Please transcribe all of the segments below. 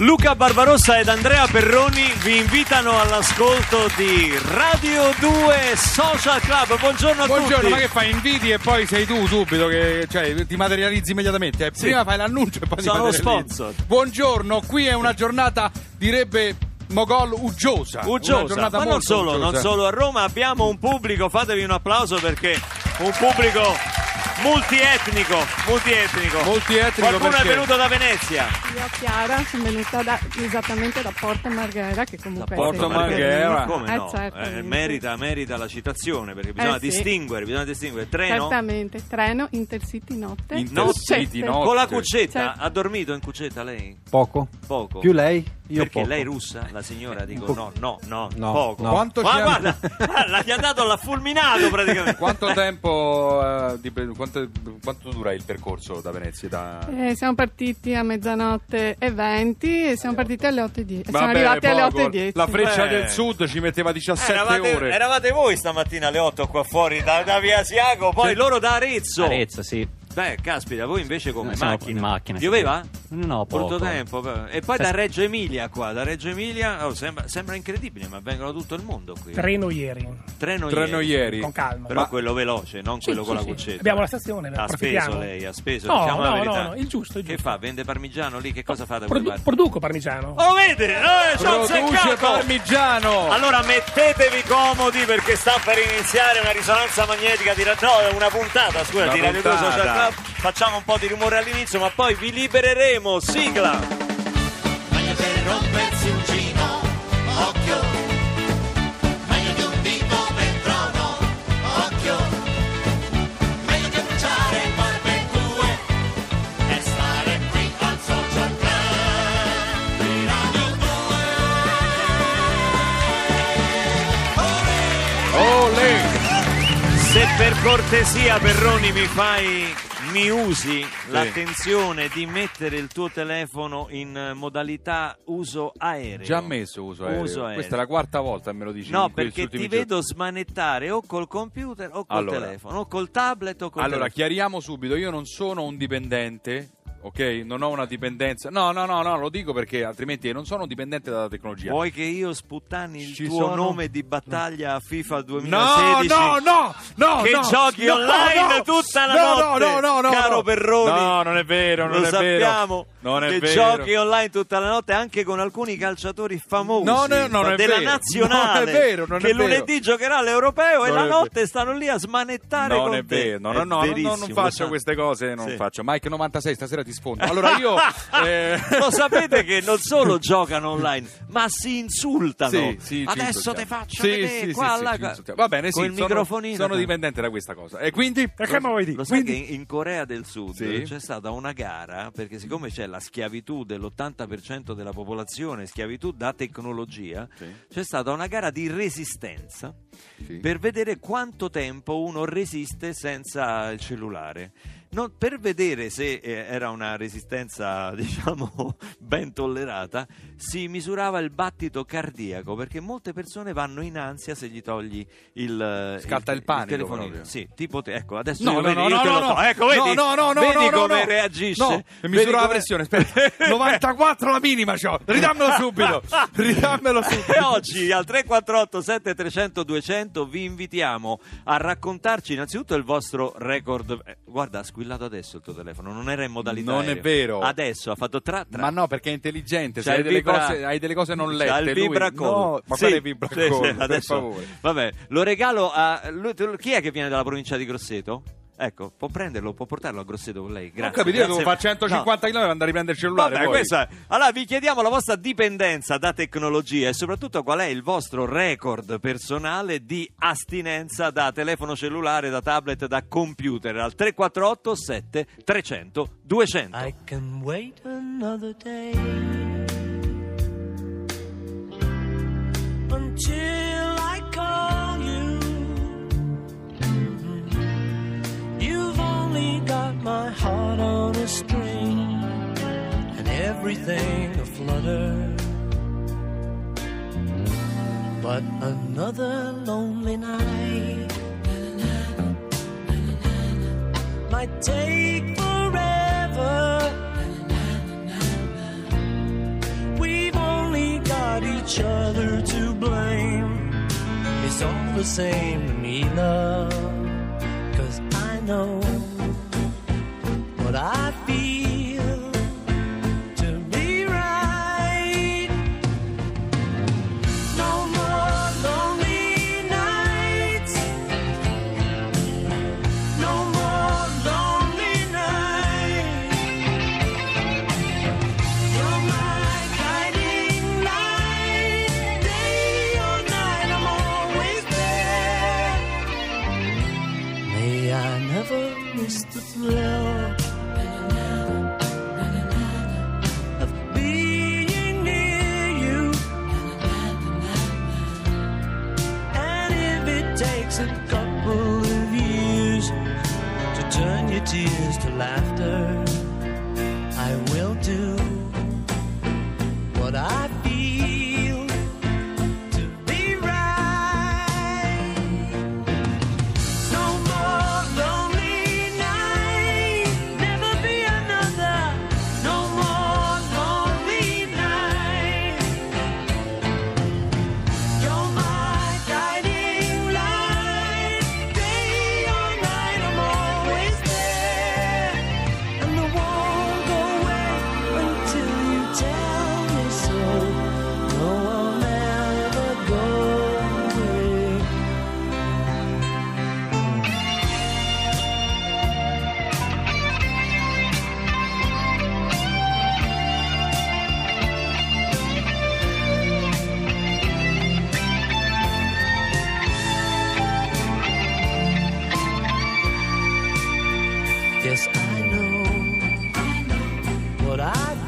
Luca Barbarossa ed Andrea Perroni vi invitano all'ascolto di Radio 2 Social Club. Buongiorno a Buongiorno, tutti. ma che fai? Invidi e poi sei tu subito che cioè, ti materializzi immediatamente. eh. Sì. Prima fai l'annuncio e poi Sono ti materializzi. sponsor. Buongiorno, qui è una giornata, direbbe Mogol, uggiosa. Uggiosa, ma non solo, uggiosa. non solo a Roma abbiamo un pubblico, fatevi un applauso perché un pubblico multietnico, multietnico. Multietnico Qualcuno perché? è venuto da Venezia. Io Chiara sono venuta da- esattamente da Porto Marghera che comunque Da è Porto Marghera. Come Eh, no? certamente. Eh, merita, merita la citazione perché bisogna Eh, sì. distinguere, bisogna distinguere. Treno Certamente, treno, intercity notte. Intercity notte. con la cuccetta. Certo. Ha dormito in cuccetta lei? Poco. Poco. Più lei? Io Perché poco. lei è russa? La signora dico po- no, no, no, No, poco. no. Quanto Ma ha- guarda, l'ha gli ha dato, l'ha fulminato praticamente. Quanto tempo, eh, dip- quanto, quanto dura il percorso da Venezia? Da... Eh, siamo partiti a mezzanotte e 20 e siamo partiti alle 8 e 10. Va Siamo bene, arrivati alle poco. 8 e 10. La freccia Eh. del sud ci metteva 17 Eravate, ore. eravate voi stamattina alle 8 qua fuori da, da via Asiago, poi loro da Arezzo. Arezzo, sì. Beh, caspita, voi invece come Noi siamo macchina. in macchina, sì. Pioveva? No, poco. Molto tempo. E poi da Reggio Emilia qua, da Reggio Emilia, oh, sembra, sembra incredibile, ma vengono tutto il mondo qui. Treno ieri, Treno, Treno ieri. ieri. con calma. Però Ma- quello veloce, non quello sì, con la sì. cuccetta. Abbiamo la stazione, ne Ha speso lei, ha speso, No, diciamo la no, verità. no, no, il giusto, il Che giusto. fa? Vende parmigiano lì? Che cosa fa da Produ- produco parmigiano. Oh, vede? Eh, Produce parmigiano. Allora mettetevi comodi perché sta per iniziare una risonanza magnetica di ra- no, una puntata, scusa, di Radio 2 puntata. Social Club. Facciamo un po' di rumore all'inizio, ma poi vi libereremo. Sigla! Meglio che rompersi un gino, occhio. Meglio di un dito per trono, occhio. Meglio che bruciare barbecue e stare qui al social club di Radio 2. Olè. Se per cortesia, Perroni, mi fai, mi usi l'attenzione di mettere il tuo telefono in modalità uso aereo. Già messo uso aereo. Uso aereo. Questa è la quarta volta me lo dici. No, perché ti giorni. vedo smanettare o col computer o col Allora. telefono, o col tablet o col Allora, telefono. chiariamo subito, io non sono un dipendente, ok? Non ho una dipendenza. No, no, no, no, lo dico perché altrimenti non sono dipendente dalla tecnologia. Vuoi che io sputtani il Ci tuo sono- nome di battaglia a FIFA No, 2016? no, no, no, Che no, giochi no, online no, tutta la no, notte, no, no, no, caro no. Perroni. No, non è vero, non Lo è vero. sappiamo Non è che vero. giochi online tutta la notte anche con alcuni calciatori famosi No, no, non è della vero. nazionale vero, che vero. lunedì giocherà l'europeo e la notte vero. stanno lì a smanettare Non con è vero, no, no, È no, no, non faccio queste cose, non Sì. faccio. Mike 96 stasera ti sfondo. Allora io eh, Lo sapete che non solo giocano online, ma si insultano. Sì, sì, Adesso ti faccio Sì, vedere sì, qua, sì, là, qua. Va bene, sì, con il sono- microfonino. Sono dipendente da questa cosa. E quindi Perché mi vuoi dire? Lo sai Quindi- che in Corea del Sud Sì. c'è stata una gara perché siccome c'è la schiavitù dell'80% della popolazione, schiavitù da tecnologia, Sì. c'è stata una gara di resistenza Sì. per vedere quanto tempo uno resiste senza il cellulare. Non- per vedere se eh, era una resistenza, diciamo, ben tollerata, si misurava il battito cardiaco perché molte persone vanno in ansia se gli togli il Scatta il panico telefonino. proprio. Sì, tipo te, ecco, adesso No, io no, vedi, no, io no, te lo no, to- no. ecco, vedi, No, no, no, vedi no, no, come no. reagisce. No, Vedi mi misura la come- pressione, aspetta. 94 la minima c'ho. Ridammelo subito. Ridammelo subito. E oggi al 348 7300 200 vi invitiamo a raccontarci innanzitutto il vostro record. eh, guarda, ha squillato adesso il tuo telefono, non era in modalità. Non è aereo. vero. Adesso ha fatto tra tra. Ma no, perché è intelligente. C'ha hai il delle, vibra- cose, hai delle cose non C'ha lette. il lui- vibracall. No, ma Sì, quale vibracall? sì, sì, per adesso- favore. Vabbè, lo regalo a. lui- chi è che viene dalla provincia di Grosseto? Ecco, può prenderlo, può portarlo a Grosseto con lei. Ho Grazie. capito, io devo fare 150 km e andare a riprendere il cellulare. Vabbè, è. Allora vi chiediamo la vostra dipendenza da tecnologia e soprattutto qual è il vostro record personale di astinenza da telefono cellulare, da tablet, da computer al 348 7 300 200. I can wait another day until string and everything aflutter. But another lonely night might take forever. We've only got each other to blame. It's all the same to me, love. Cause I know what I feel to be right. No more lonely nights. No more lonely nights. You're my guiding light, day or night. I'm always there. May I never miss the thrill what I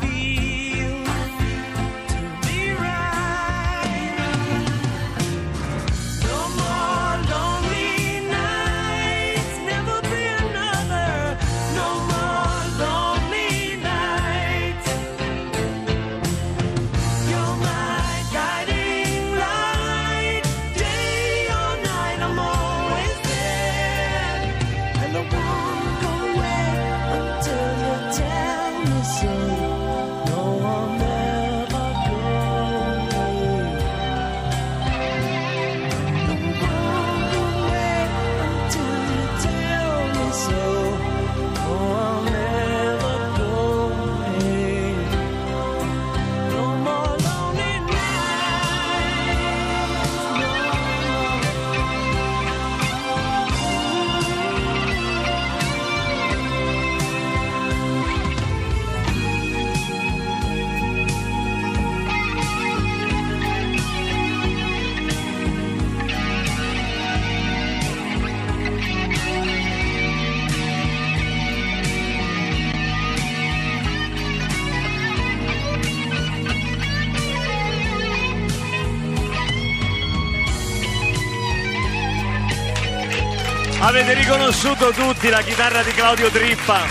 Avete riconosciuto tutti la chitarra di Claudio Trippa?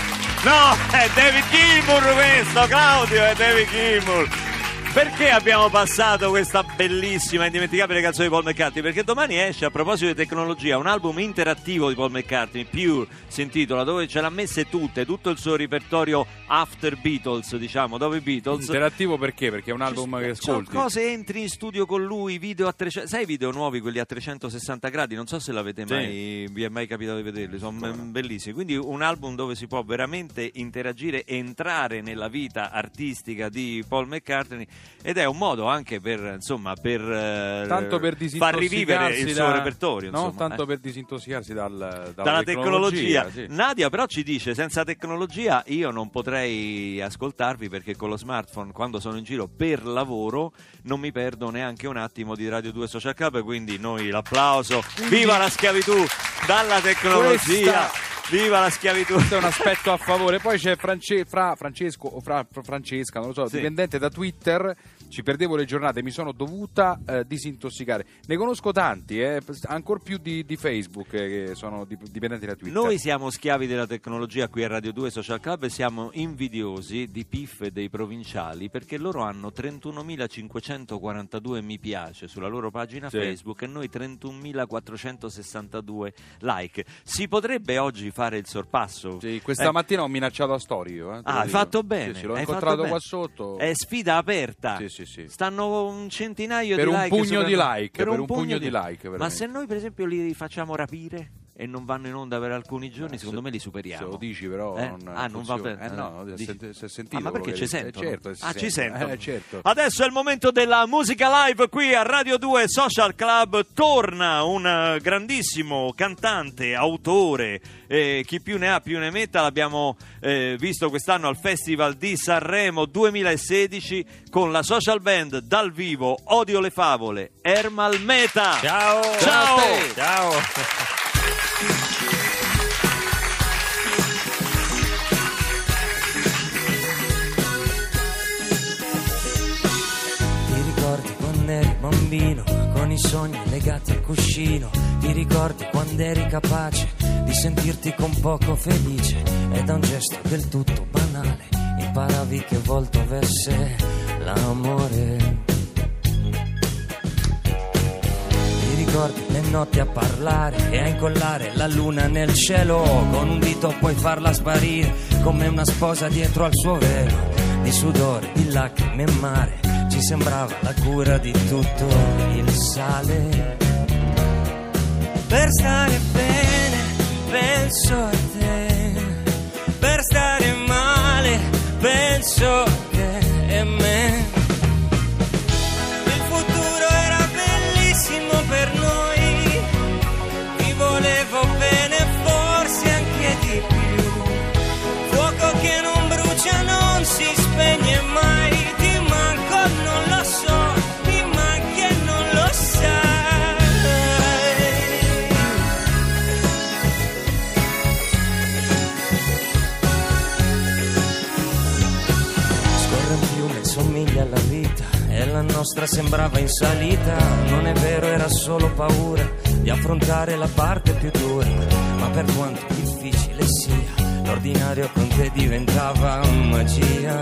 No, è David Gilmour questo, Claudio, è David Gilmour. Perché abbiamo passato questa bellissima, indimenticabile canzone di Paul McCartney? Perché domani esce, a proposito di tecnologia, un album interattivo di Paul McCartney, Pure, si intitola, dove ce l'ha messe tutte, tutto il suo repertorio after Beatles, diciamo, dopo i Beatles. Interattivo perché? Perché è un album che Sono ascolti. cose entri in studio con lui, video a 300 sai i video nuovi, quelli a 360 gradi? Non so se l'avete Sì. mai, vi è mai capitato di vederli, sono mm, bellissimi. Quindi un album dove si può veramente interagire, entrare nella vita artistica di Paul McCartney ed è un modo anche per, insomma, per, eh, Tanto per far rivivere il da- suo repertorio. No, insomma, tanto eh. per disintossicarsi dal- dalla, dalla tecnologia. sì. Nadia però ci dice senza tecnologia io non potrei ascoltarvi perché con lo smartphone quando sono in giro per lavoro non mi perdo neanche un attimo di Radio 2 Social Club quindi noi l'applauso viva la schiavitù dalla tecnologia viva la schiavitù Questo è un aspetto a favore. Poi c'è France- fra Francesco o fra, fra Francesca, non lo so, Sì. dipendente da Twitter ci perdevo le giornate, mi sono dovuta eh, disintossicare. Ne conosco tanti, eh, ancora più di, di Facebook eh, che sono dip- dipendenti da Twitter. Noi siamo schiavi della tecnologia qui a Radio 2 Social Club e siamo invidiosi di PIF e dei provinciali perché loro hanno 31.542 mi piace sulla loro pagina Sì. Facebook e noi 31.462 like. Si potrebbe oggi fare il sorpasso? Sì, questa Eh, mattina ho minacciato a Storio. eh, te lo Ah, hai fatto bene. Sì, l'ho hai incontrato qua sotto. È sfida aperta. Sì, sì, sì. Stanno un centinaio Per di un like. pugno di like, per un pugno di like, Ma veramente. se noi, per esempio, li facciamo rapire e non vanno in onda per alcuni giorni, Eh, secondo se- me li superiamo. Se lo dici però Eh? non Ah, non va funziona. bene. Eh no, si è- si è sentito Ah, ma perché ci sentono? Eh, certo, si ah, ci sente. sentono. Eh, certo. Adesso è il momento della musica live qui a Radio 2 Social Club. Torna un grandissimo cantante, autore, eh, chi più ne ha più ne metta. L'abbiamo eh, visto quest'anno al Festival di Sanremo 2016 con la social band dal vivo Odio le favole, Ermal Meta. Ciao! Ciao! a te. Ciao! Bambino, con i sogni legati al cuscino? Ti ricordi quando eri capace di sentirti con poco felice? E da un gesto del tutto banale imparavi che volto avesse l'amore. Ti ricordi le notti a parlare e a incollare la luna nel cielo? Con un dito puoi farla sparire come una sposa dietro al suo velo. Di sudore, di lacrime e mare, ci sembrava la cura di tutto il sale. Per stare bene, penso a te. Per stare male, penso che è nostra sembrava in salita. Non è vero, era solo paura di affrontare la parte più dura. Ma per quanto difficile sia, l'ordinario con te diventava magia.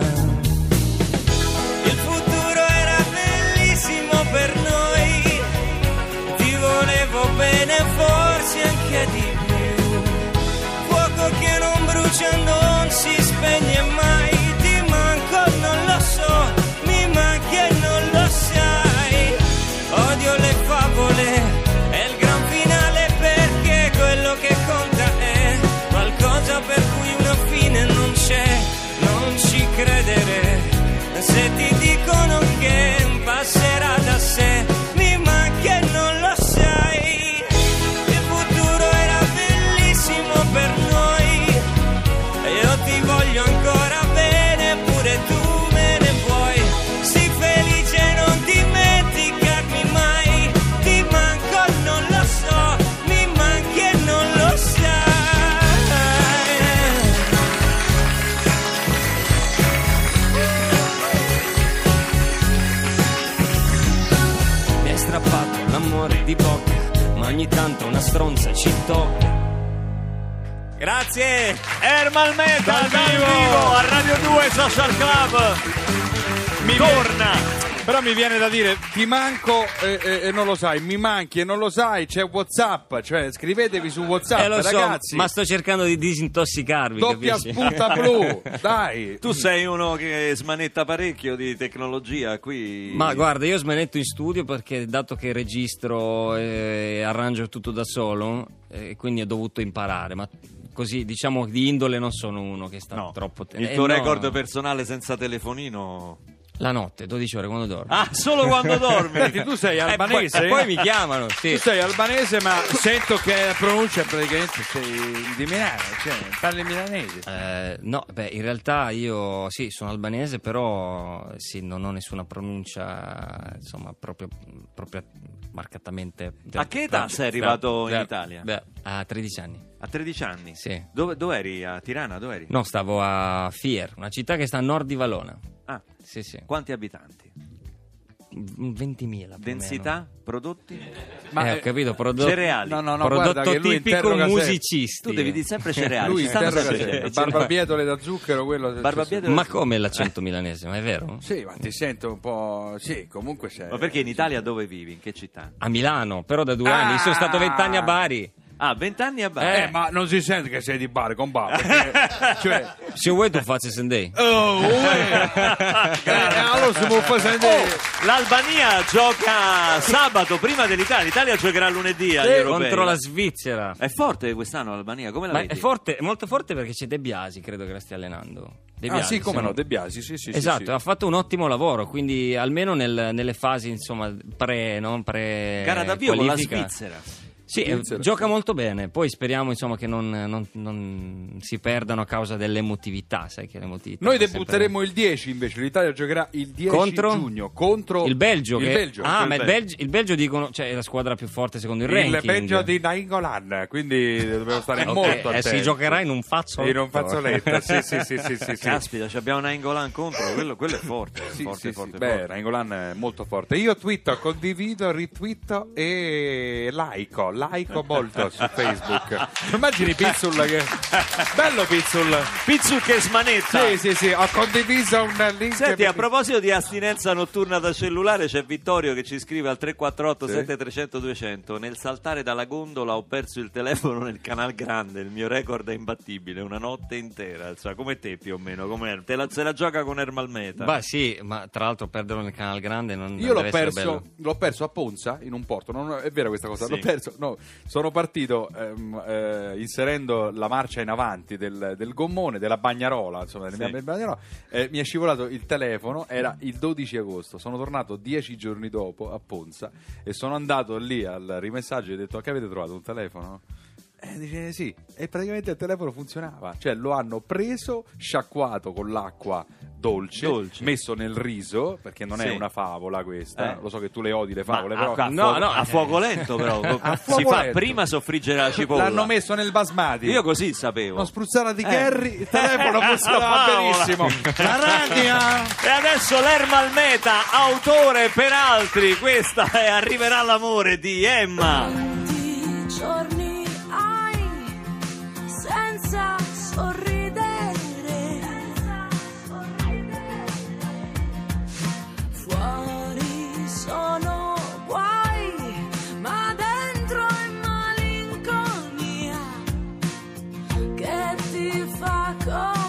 Il futuro era bellissimo per noi, ti volevo bene forse anche di più. Fuoco che non brucia non si spegne mai, Grazie! Ermal Meta dal vivo. a Radio 2 Social Club. Mi Torna. Però mi viene da dire, ti manco e, e- e non lo sai, mi manchi e non lo sai, c'è Whatsapp, cioè scrivetevi su Whatsapp, Eh, lo so, ragazzi. ma sto cercando di disintossicarvi. Doppia capisci? spunta blu, dai. Tu sei uno che smanetta parecchio di tecnologia qui. Ma guarda, io smanetto in studio perché dato che registro e arrangio tutto da solo, eh, quindi ho dovuto imparare, ma così diciamo di indole non sono uno che sta No. troppo te- Il eh, tuo no. record personale senza telefonino. La notte, 12 ore quando dormo. Ah, solo quando dormi. Senti, tu sei E poi- albanese? e poi mi chiamano, sì. Tu sei albanese, ma sento che la pronuncia praticamente sei di Milano, cioè parli milanese. Eh, no, beh, in realtà io sì, sono albanese, però sì, non ho nessuna pronuncia, insomma, proprio, proprio marcatamente. A che età sei arrivato in Italia? Beh, a 13 anni. A 13 anni? Sì. Dove, dove eri? A Tirana? Dove eri? No, stavo a Fier, una città che sta a nord di Valona. Ah, Sì, sì. quanti abitanti? Un 20.000. più o meno. Densità? Prodotti? Ma, eh, ho eh, capito, prodotto, Cereali. No, no, no, prodotto tipico musicisti. Tu devi dire sempre cereali. Lui interroga sempre sempre. cereali. barbabietole da zucchero, quello... Barbabietole- Ma come l'accento milanese, ma è vero? Sì, ma ti sento un po'... Sì, comunque c'è... Ma perché in Italia dove vivi? In che città? A Milano, però da due Ah! anni, sono stato vent'anni a Bari. Ah, vent'anni a Eh, Bari. ma non si sente che sei di bar con bar. perché- cioè... Se vuoi tu faccio sendei. Oh, uè. Eh, allora si può fare sentire... Oh, L'Albania gioca sabato prima dell'Italia. L'Italia giocherà lunedì agli europei. Contro la Svizzera. È forte quest'anno l'Albania, come la Ma vedi? è forte, è molto forte perché c'è De Biasi, credo che la stia allenando. De Ah Biasi, sì, come no, De Biasi, sì, sì, sì, Esatto, sì. ha fatto un ottimo lavoro, quindi almeno nel- nelle fasi insomma pre, non pre Gara d'avvio con la. Svizzera. Sì, eh, Svizzera, gioca molto bene, poi speriamo insomma che non, non- non si perdano a causa dell'emotività, sai che l'emotività Noi fa sempre- debutteremo il 10 invece, l'Italia giocherà il 10 Contro? giugno contro il Belgio. Il che- Belgio. Ah, il ma il Belgio. Belgio, il Belgio dicono, cioè è la squadra più forte secondo il Il ranking. Belgio di Nainggolan, quindi dobbiamo stare Ok, molto eh, attenti. si giocherà in un fazzoletto. In un fazzoletto, sì, sì, sì, sì, sì, sì. Caspita, ci abbiamo una Ingolan contro, quello, quello è forte. Sì, forte, sì, forte, sì. forte. Beh, Nainggolan è molto forte. Io twitto, condivido, ritwitto e laico, laico molto su Facebook. Immagini Pizzul che... Bello Pizzul! Pizzu che smanetta. Sì, sì, sì, ho condiviso un link. Senti, a proposito di astinenza notturna da cellulare, c'è Vittorio che ci scrive al 348 Sì. 7300 200. Nel saltare dalla gondola ho perso il telefono nel canal grande. Il mio record è imbattibile, una notte intera. Cioè, come te più o meno, come te la, se la gioca con Ermalmeta. Beh sì, ma tra l'altro perderlo nel canale grande non Io l'ho perso, bello. l'ho perso a Ponza in un porto, non, è vera questa cosa, Sì. l'ho perso, no, sono partito ehm, eh, inserendo la marcia in avanti del, del gommone, della bagnarola, insomma, della Sì. mia bagnarola, eh, mi è scivolato il telefono, era il 12 agosto, sono tornato dieci giorni dopo a Ponza e sono andato lì al rimessaggio e ho detto che avete trovato un telefono? E dice sì, e praticamente il telefono funzionava, cioè lo hanno preso, sciacquato con l'acqua dolce, Dolce. messo nel riso, perché non è Sì. una favola questa, Eh. lo so che tu le odi le Ma favole, a, però a No, fuoco, no, a eh. fuoco lento però A si fuoco fa lento. prima soffriggere la cipolla l'hanno messo nel basmati. io così sapevo Una spruzzata di Eh. curry, il telefono funziona La favola. benissimo. La ragna! E adesso l'Ermalmeta, autore per altri, questa è Arriverà l'amore di Emma. Giorni fa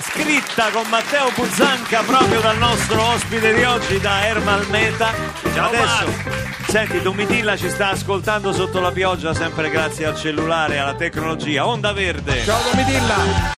scritta con Matteo Buzzanca proprio dal nostro ospite di oggi, da Ermal Meta. Ciao, Adesso, Max. senti, Domitilla ci sta ascoltando sotto la pioggia, sempre grazie al cellulare e alla tecnologia. Onda Verde. Ciao Domitilla!